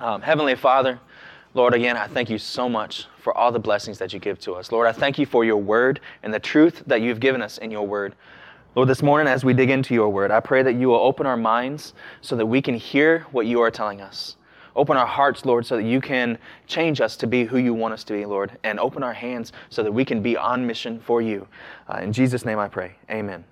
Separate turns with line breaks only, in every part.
Um, Heavenly Father, Lord, again, I thank you so much for all the blessings that you give to us. Lord, I thank you for your word and the truth that you've given us in your word. Lord, this morning as we dig into your word, I pray that you will open our minds so that we can hear what you are telling us. Open our hearts, Lord, so that you can change us to be who you want us to be, Lord. And open our hands so that we can be on mission for you. Uh, in Jesus' name I pray. Amen.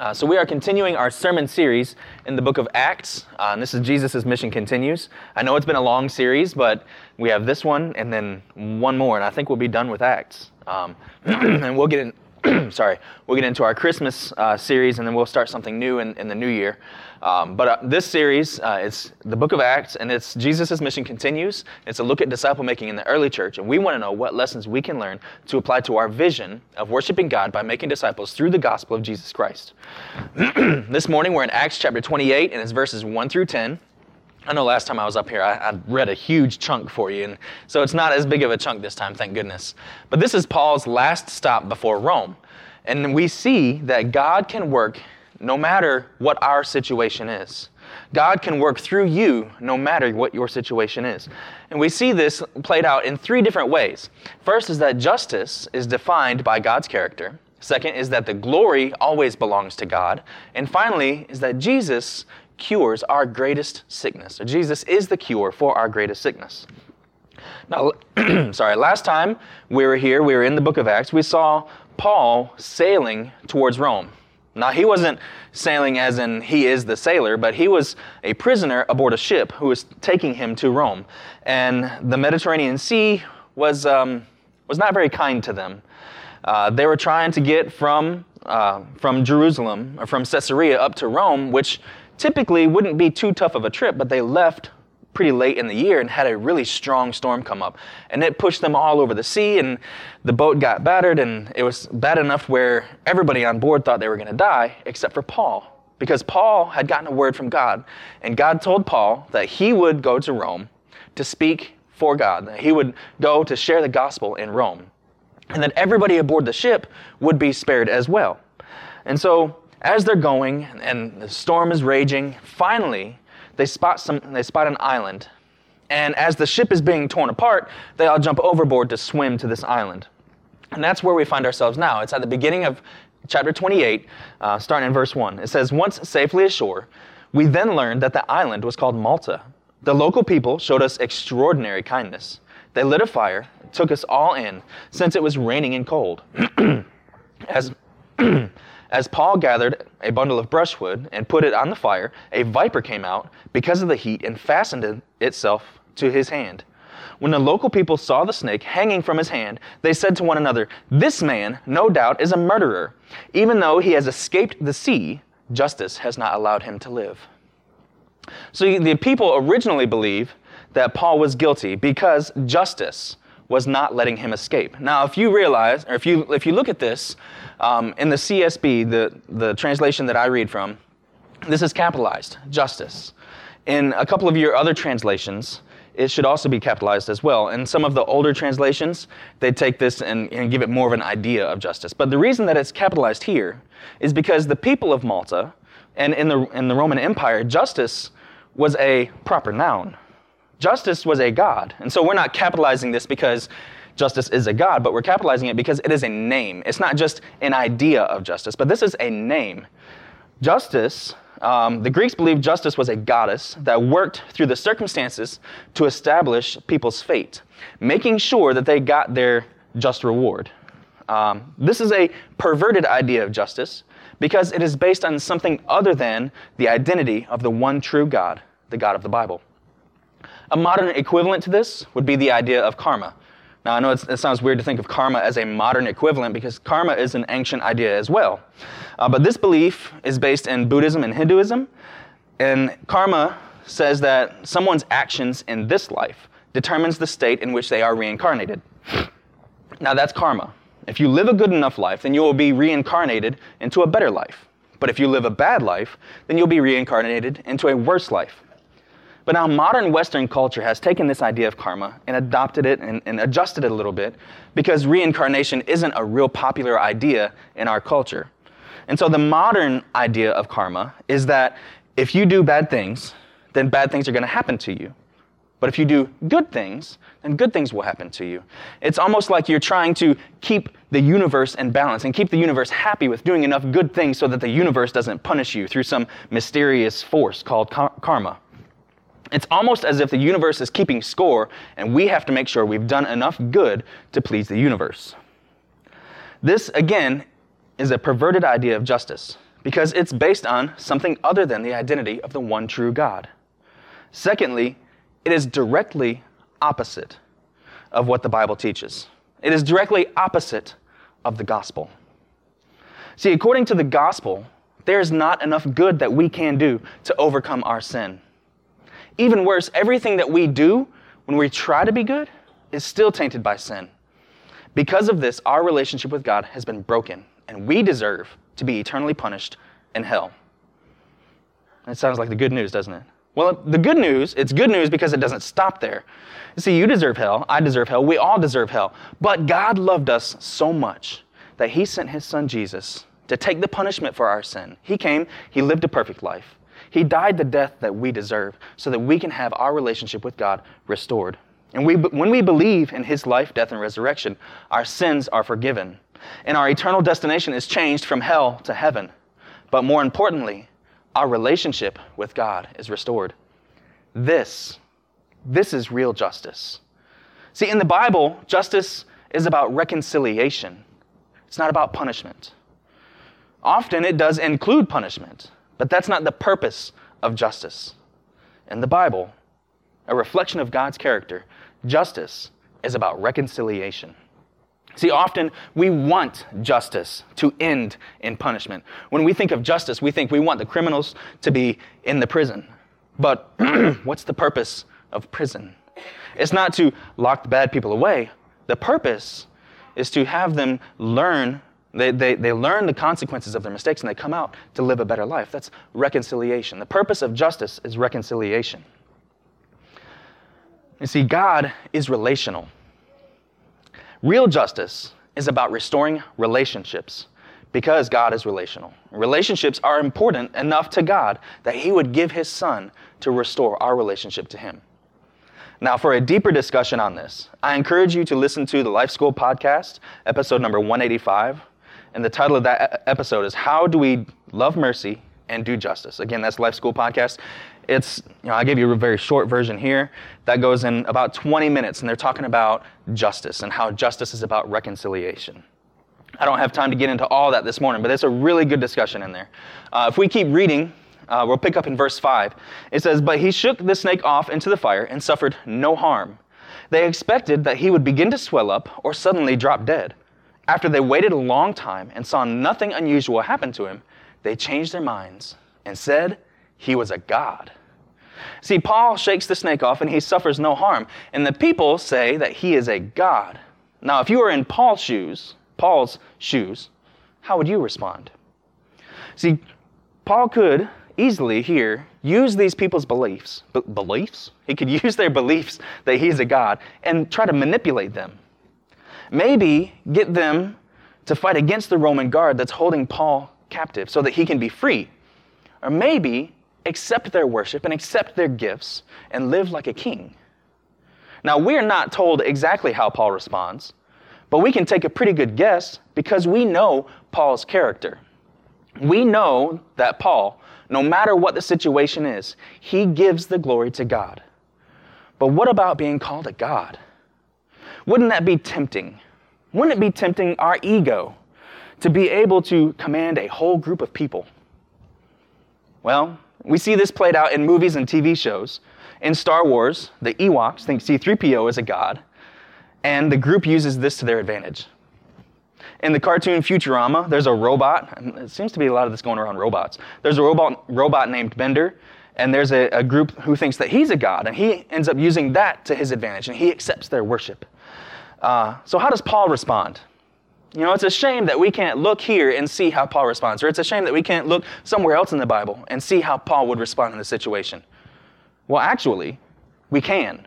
Uh, so we are continuing our sermon series in the book of Acts. Uh, and this is Jesus' Mission Continues. I know it's been a long series, but we have this one and then one more, and I think we'll be done with Acts. Um, and we'll get in, sorry, we'll get into our Christmas uh, series, and then we'll start something new in, in the new year. Um, but uh, this series, uh, it's the book of Acts, and it's Jesus' mission continues. It's a look at disciple making in the early church, and we want to know what lessons we can learn to apply to our vision of worshiping God by making disciples through the gospel of Jesus Christ. this morning, we're in Acts chapter 28, and it's verses 1 through 10. I know last time I was up here, I, I, read a huge chunk for you, and so it's not as big of a chunk this time, thank goodness. But this is Paul's last stop before Rome. And we see that God can work no matter what our situation is. God can work through you no matter what your situation is. And we see this played out in three different ways. First is that justice is defined by God's character. Second is that the glory always belongs to God. And finally is that Jesus cures our greatest sickness. Jesus is the cure for our greatest sickness. Now, sorry, last time we were here, we were in the book of Acts, we saw Paul sailing towards Rome. Now, he wasn't sailing as in he is the sailor, but he was a prisoner aboard a ship who was taking him to Rome. And the Mediterranean Sea was, um, was not very kind to them. Uh, they were trying to get from, uh, from Jerusalem, or from Caesarea up to Rome, which typically wouldn't be too tough of a trip, but they left pretty late in the year and had a really strong storm come up. And it pushed them all over the sea, and the boat got battered, and it was bad enough where everybody on board thought they were going to die, except for Paul. Because Paul had gotten a word from God, and God told Paul that he would go to Rome to speak for God, that he would go to share the gospel in Rome, and that everybody aboard the ship would be spared as well. And so as they're going and the storm is raging, finally they spot some they spot an island. And as the ship is being torn apart, they all jump overboard to swim to this island. And that's where we find ourselves now. It's at the beginning of chapter 28, uh, starting in verse 1. It says, Once safely ashore, we then learned that the island was called Malta. The local people showed us extraordinary kindness. They lit a fire, took us all in, since it was raining and cold. As As Paul gathered a bundle of brushwood and put it on the fire, a viper came out because of the heat and fastened itself to his hand. When the local people saw the snake hanging from his hand, they said to one another, This man, no doubt, is a murderer. Even though he has escaped the sea, justice has not allowed him to live. So the people originally believe that Paul was guilty because justice was not letting him escape. Now, if you realize, or if you, if you look at this, um, in the CSB, the, the translation that I read from, this is capitalized, justice. In a couple of your other translations, it should also be capitalized as well. In some of the older translations, they take this and, and, give it more of an idea of justice. But the reason that it's capitalized here is because the people of Malta and in the, in the Roman Empire, justice was a proper noun. Justice was a God. And so we're not capitalizing this because justice is a God, but we're capitalizing it because it is a name. It's not just an idea of justice, but this is a name. Justice, um, the Greeks believed justice was a goddess that worked through the circumstances to establish people's fate, making sure that they got their just reward. Um, this is a perverted idea of justice because it is based on something other than the identity of the one true God, the God of the Bible. A modern equivalent to this would be the idea of karma. Now, I know it sounds weird to think of karma as a modern equivalent because karma is an ancient idea as well. Uh, but this belief is based in Buddhism and Hinduism. And karma says that someone's actions in this life determines the state in which they are reincarnated. Now, that's karma. If you live a good enough life, then you will be reincarnated into a better life. But if you live a bad life, then you'll be reincarnated into a worse life. But now modern Western culture has taken this idea of karma and adopted it and, and, adjusted it a little bit because reincarnation isn't a real popular idea in our culture. And so the modern idea of karma is that if you do bad things, then bad things are going to happen to you. But if you do good things, then good things will happen to you. It's almost like you're trying to keep the universe in balance and keep the universe happy with doing enough good things so that the universe doesn't punish you through some mysterious force called karma. It's almost as if the universe is keeping score and we have to make sure we've done enough good to please the universe. This, again, is a perverted idea of justice because it's based on something other than the identity of the one true God. Secondly, it is directly opposite of what the Bible teaches. It is directly opposite of the gospel. See, according to the gospel, there is not enough good that we can do to overcome our sin. Even worse, everything that we do when we try to be good is still tainted by sin. Because of this, our relationship with God has been broken, and we deserve to be eternally punished in hell. That sounds like the good news, doesn't it? Well, the good news, it's good news because it doesn't stop there. You see, you deserve hell, I deserve hell, we all deserve hell. But God loved us so much that He sent His Son Jesus to take the punishment for our sin. He came, He lived a perfect life. He died the death that we deserve so that we can have our relationship with God restored. And we, when we believe in His life, death, and resurrection, our sins are forgiven. And our eternal destination is changed from hell to heaven. But more importantly, our relationship with God is restored. This, this is real justice. See, in the Bible, justice is about reconciliation. It's not about punishment. Often it does include punishment, but that's not the purpose of justice. In the Bible, a reflection of God's character, justice is about reconciliation. See, often we want justice to end in punishment. When we think of justice, we think we want the criminals to be in the prison. But what's the purpose of prison? It's not to lock the bad people away. The purpose is to have them learn, they, they, they learn the consequences of their mistakes and they come out to live a better life. That's reconciliation. The purpose of justice is reconciliation. You see, God is relational. Real justice is about restoring relationships because God is relational. Relationships are important enough to God that He would give His Son to restore our relationship to Him. Now, for a deeper discussion on this, I encourage you to listen to the Life School podcast, episode number 185. And the title of that episode is How Do We Love Mercy and Do Justice? Again, that's Life School podcast. It's, you know, I gave you a very short version here that goes in about 20 minutes, and they're talking about justice and how justice is about reconciliation. I don't have time to get into all that this morning, but it's a really good discussion in there. Uh, if we keep reading, uh, we'll pick up in verse 5. It says, But he shook the snake off into the fire and suffered no harm. They expected that he would begin to swell up or suddenly drop dead. After they waited a long time and saw nothing unusual happen to him, they changed their minds and said, he was a god. See, Paul shakes the snake off and he suffers no harm. And the people say that he is a god. Now, if you were in Paul's shoes, Paul's shoes, how would you respond? See, Paul could easily here use these people's beliefs, b- beliefs? He could use their beliefs that he's a god and try to manipulate them. Maybe get them to fight against the Roman guard that's holding Paul captive so that he can be free. Or maybe accept their worship and accept their gifts and live like a king. Now, we're not told exactly how Paul responds, but we can take a pretty good guess because we know Paul's character. We know that Paul, no matter what the situation is, he gives the glory to God. But what about being called a God? Wouldn't that be tempting? Wouldn't it be tempting our ego to be able to command a whole group of people? Well, we see this played out in movies and TV shows. In Star Wars, the Ewoks think C3PO is a god, and the group uses this to their advantage. In the cartoon Futurama, there's a robot, and it seems to be a lot of this going around robots. There's a robot, robot named Bender, and there's a, a group who thinks that he's a god, and he ends up using that to his advantage, and he accepts their worship. Uh, so, how does Paul respond? You know, it's a shame that we can't look here and see how Paul responds, or it's a shame that we can't look somewhere else in the Bible and see how Paul would respond in the situation. Well, actually, we can,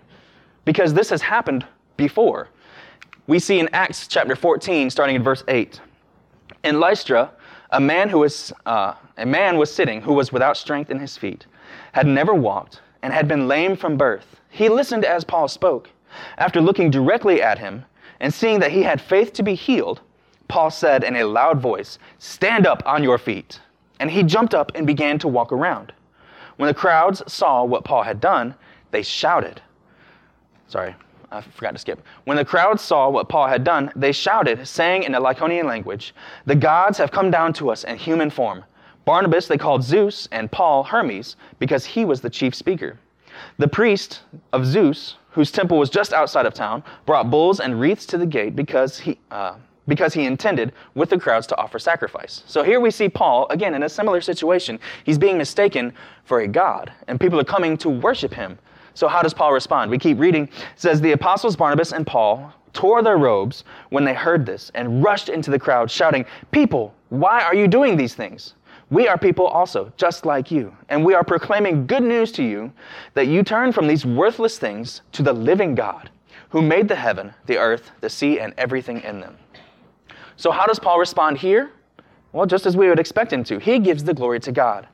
because this has happened before. We see in Acts chapter 14, starting in verse 8. In Lystra, a man who was uh, a man was sitting who was without strength in his feet, had never walked, and had been lame from birth. He listened as Paul spoke. After looking directly at him and seeing that he had faith to be healed, Paul said in a loud voice, Stand up on your feet. And he jumped up and began to walk around. When the crowds saw what Paul had done, they shouted. Sorry, I forgot to skip. When the crowd saw what Paul had done, they shouted, saying in the Lycaonian language, The gods have come down to us in human form. Barnabas they called Zeus, and Paul Hermes, because he was the chief speaker. The priest of Zeus, whose temple was just outside of town, brought bulls and wreaths to the gate because he, uh, because he intended with the crowds to offer sacrifice. So here we see Paul, again, in a similar situation. He's being mistaken for a god, and people are coming to worship him. So how does Paul respond? We keep reading. It says, The apostles Barnabas and Paul tore their robes when they heard this and rushed into the crowd, shouting, People, why are you doing these things? We are people also, just like you, and we are proclaiming good news to you that you turn from these worthless things to the living God, who made the heaven, the earth, the sea, and everything in them. So, how does Paul respond here? Well, just as we would expect him to. He gives the glory to God.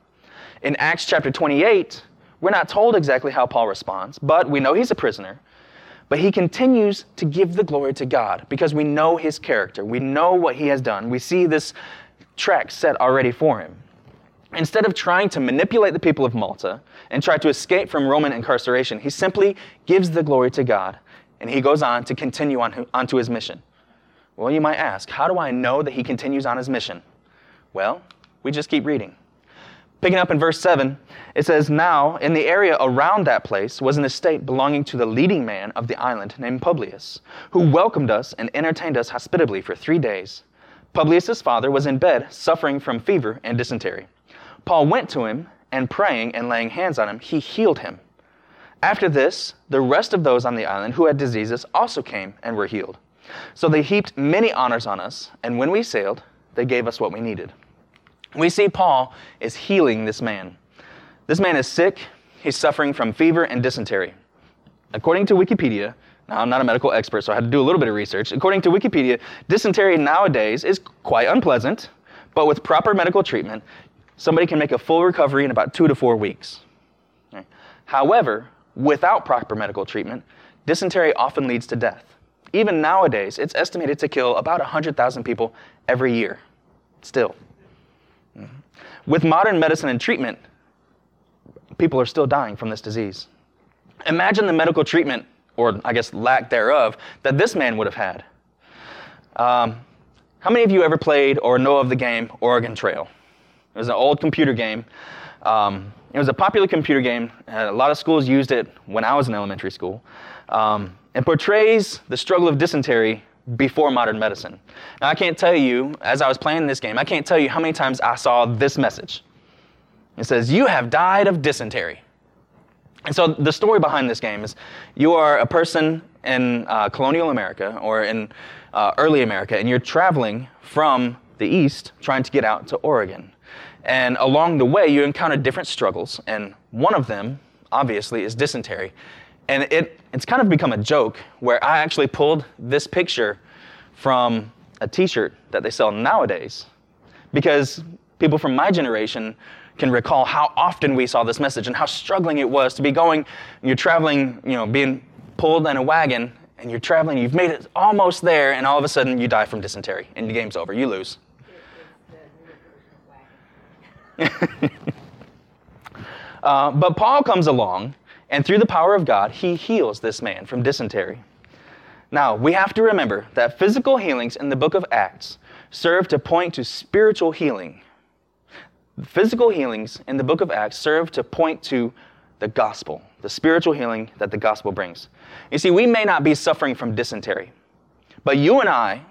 In Acts chapter 28, we're not told exactly how Paul responds, but we know he's a prisoner. But he continues to give the glory to God because we know his character. We know what he has done. We see this track set already for him. Instead of trying to manipulate the people of Malta and try to escape from Roman incarceration, he simply gives the glory to God and he goes on to continue on, onto his mission. Well, you might ask, how do I know that he continues on his mission? Well, we just keep reading. Picking up in verse 7, it says, Now, in the area around that place was an estate belonging to the leading man of the island named Publius, who welcomed us and entertained us hospitably for three days. Publius' father was in bed, suffering from fever and dysentery. Paul went to him, and praying and laying hands on him, he healed him. After this, the rest of those on the island who had diseases also came and were healed. So they heaped many honors on us, and when we sailed, they gave us what we needed we see Paul is healing this man. This man is sick, he's suffering from fever and dysentery. According to Wikipedia, now I'm not a medical expert, so I had to do a little bit of research. According to Wikipedia, dysentery nowadays is quite unpleasant, but with proper medical treatment, somebody can make a full recovery in about two to four weeks. However, without proper medical treatment, dysentery often leads to death. Even nowadays, it's estimated to kill about 100,000 people every year. Still. Mm-hmm. With modern medicine and treatment, people are still dying from this disease. Imagine the medical treatment, or I guess lack thereof, that this man would have had. Um, how many of you ever played or know of the game Oregon Trail? It was an old computer game. Um, it was a popular computer game. a lot of schools used it when I was in elementary school. Um, it portrays the struggle of dysentery before modern medicine. Now, I can't tell you, as I was playing this game, I can't tell you how many times I saw this message. It says, You have died of dysentery. And so the story behind this game is you are a person in uh, colonial America or in uh, early America, and you're traveling from the east trying to get out to Oregon. And along the way, you encounter different struggles, and one of them, obviously, is dysentery. And it, it's kind of become a joke where I actually pulled this picture from a t shirt that they sell nowadays because people from my generation can recall how often we saw this message and how struggling it was to be going, you're traveling, you know, being pulled in a wagon and you're traveling, you've made it almost there, and all of a sudden you die from dysentery and the game's over. You lose. uh, but Paul comes along and through the power of God, he heals this man from dysentery. Now, we have to remember that physical healings in the book of Acts serve to point to spiritual healing. Physical healings in the book of Acts serve to point to the gospel, the spiritual healing that the gospel brings. You see, we may not be suffering from dysentery, but you and I,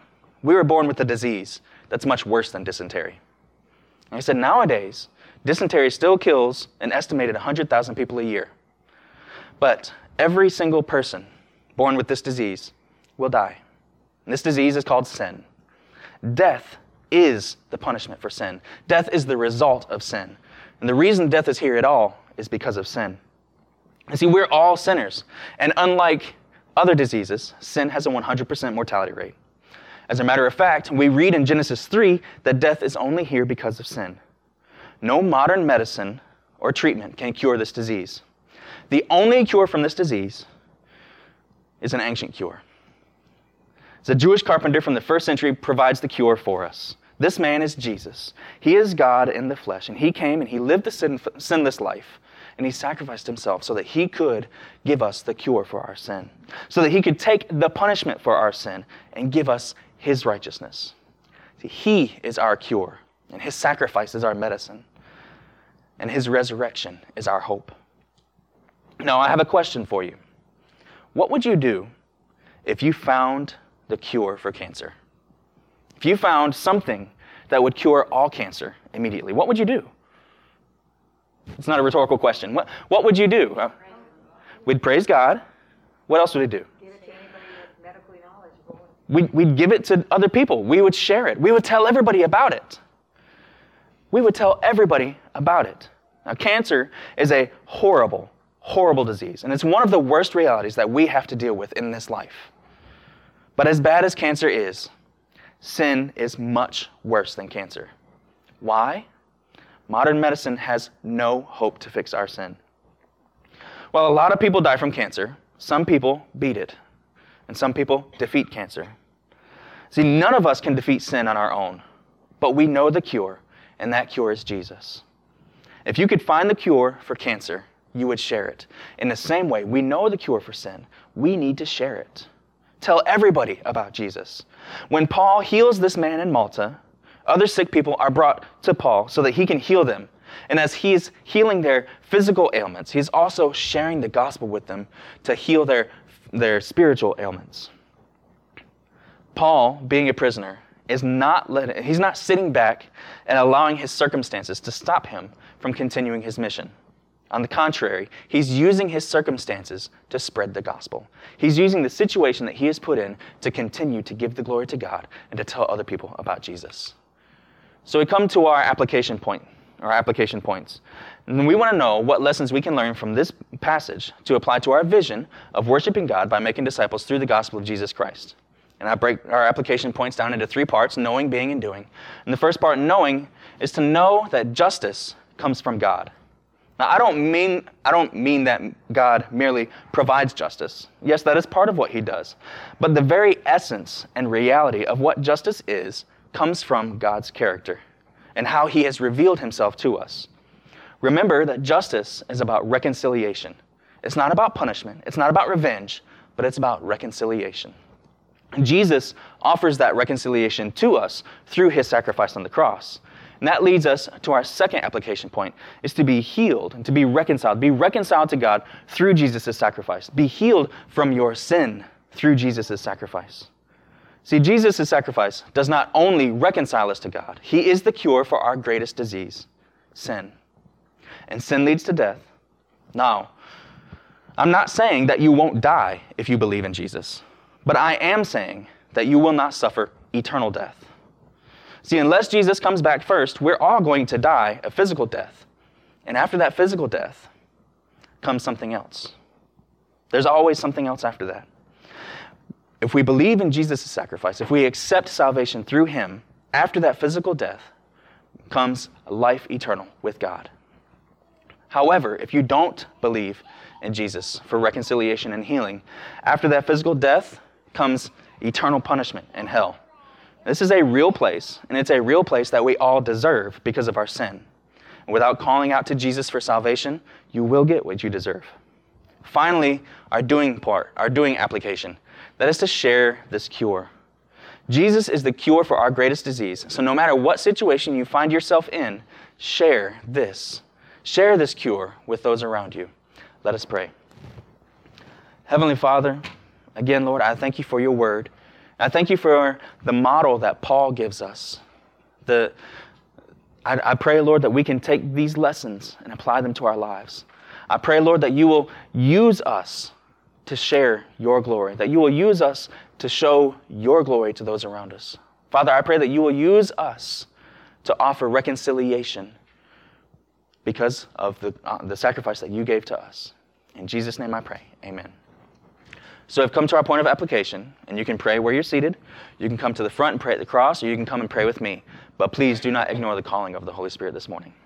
we were born with a disease that's much worse than dysentery. And I said, nowadays, dysentery still kills an estimated 100,000 people a year. But every single person born with this disease will die. And this disease is called sin. Death is the punishment for sin. Death is the result of sin. And the reason death is here at all is because of sin. You see, we're all sinners. And unlike other diseases, sin has a 100% mortality rate. As a matter of fact, we read in Genesis 3 that death is only here because of sin. No modern medicine or treatment can cure this disease. the only cure from this disease is an ancient cure. The Jewish carpenter from the first century provides the cure for us. This man is Jesus. He is God in the flesh, and he came and he lived a sin, sinless life, and he sacrificed himself so that he could give us the cure for our sin, so that he could take the punishment for our sin and give us his righteousness. See, he is our cure, and his sacrifice is our medicine, and his resurrection is our hope. Now, I have a question for you. What would you do if you found the cure for cancer? If you found something that would cure all cancer immediately, what would you do? It's not a rhetorical question. What, what would you do? Uh, we'd praise God. What else would we do? We'd, we'd give it to other people. We would share it. We would tell everybody about it. We would tell everybody about it. Now, cancer is a horrible, horrible disease, and it's one of the worst realities that we have to deal with in this life. But as bad as cancer is, sin is much worse than cancer. Why? Modern medicine has no hope to fix our sin. While a lot of people die from cancer, some people beat it, and some people defeat cancer. See, none of us can defeat sin on our own, but we know the cure, and that cure is Jesus. If you could find the cure for cancer, you would share it. In the same way, we know the cure for sin. We need to share it. Tell everybody about Jesus. When Paul heals this man in Malta, other sick people are brought to Paul so that he can heal them. And as he's healing their physical ailments, he's also sharing the gospel with them to heal their, their spiritual ailments. Paul, being a prisoner, is not letting, he's not sitting back and allowing his circumstances to stop him from continuing his mission. On the contrary, he's using his circumstances to spread the gospel. He's using the situation that he is put in to continue to give the glory to God and to tell other people about Jesus. So we come to our application point, our application points. And we want to know what lessons we can learn from this passage to apply to our vision of worshiping God by making disciples through the gospel of Jesus Christ. And I break our application points down into three parts knowing, being, and doing. And the first part, knowing, is to know that justice comes from God. Now, I don't mean I don't mean that God merely provides justice. Yes, that is part of what he does. But the very essence and reality of what justice is comes from God's character and how he has revealed himself to us. Remember that justice is about reconciliation. It's not about punishment, it's not about revenge, but it's about reconciliation. Jesus offers that reconciliation to us through his sacrifice on the cross. And that leads us to our second application point is to be healed and to be reconciled. Be reconciled to God through Jesus' sacrifice. Be healed from your sin through Jesus' sacrifice. See, Jesus' sacrifice does not only reconcile us to God, He is the cure for our greatest disease, sin. And sin leads to death. Now, I'm not saying that you won't die if you believe in Jesus, but I am saying that you will not suffer eternal death. See, unless Jesus comes back first, we're all going to die a physical death. And after that physical death comes something else. There's always something else after that. If we believe in Jesus' sacrifice, if we accept salvation through him, after that physical death comes life eternal with God. However, if you don't believe in Jesus for reconciliation and healing, after that physical death comes eternal punishment in hell. This is a real place, and it's a real place that we all deserve because of our sin. And without calling out to Jesus for salvation, you will get what you deserve. Finally, our doing part, our doing application, that is to share this cure. Jesus is the cure for our greatest disease. So no matter what situation you find yourself in, share this. Share this cure with those around you. Let us pray. Heavenly Father, again, Lord, I thank you for your word. I thank you for the model that Paul gives us. The, I, I pray, Lord, that we can take these lessons and apply them to our lives. I pray, Lord, that you will use us to share your glory, that you will use us to show your glory to those around us. Father, I pray that you will use us to offer reconciliation because of the, uh, the sacrifice that you gave to us. In Jesus' name I pray. Amen. So I've come to our point of application, and you can pray where you're seated. You can come to the front and pray at the cross, or you can come and pray with me. But please do not ignore the calling of the Holy Spirit this morning.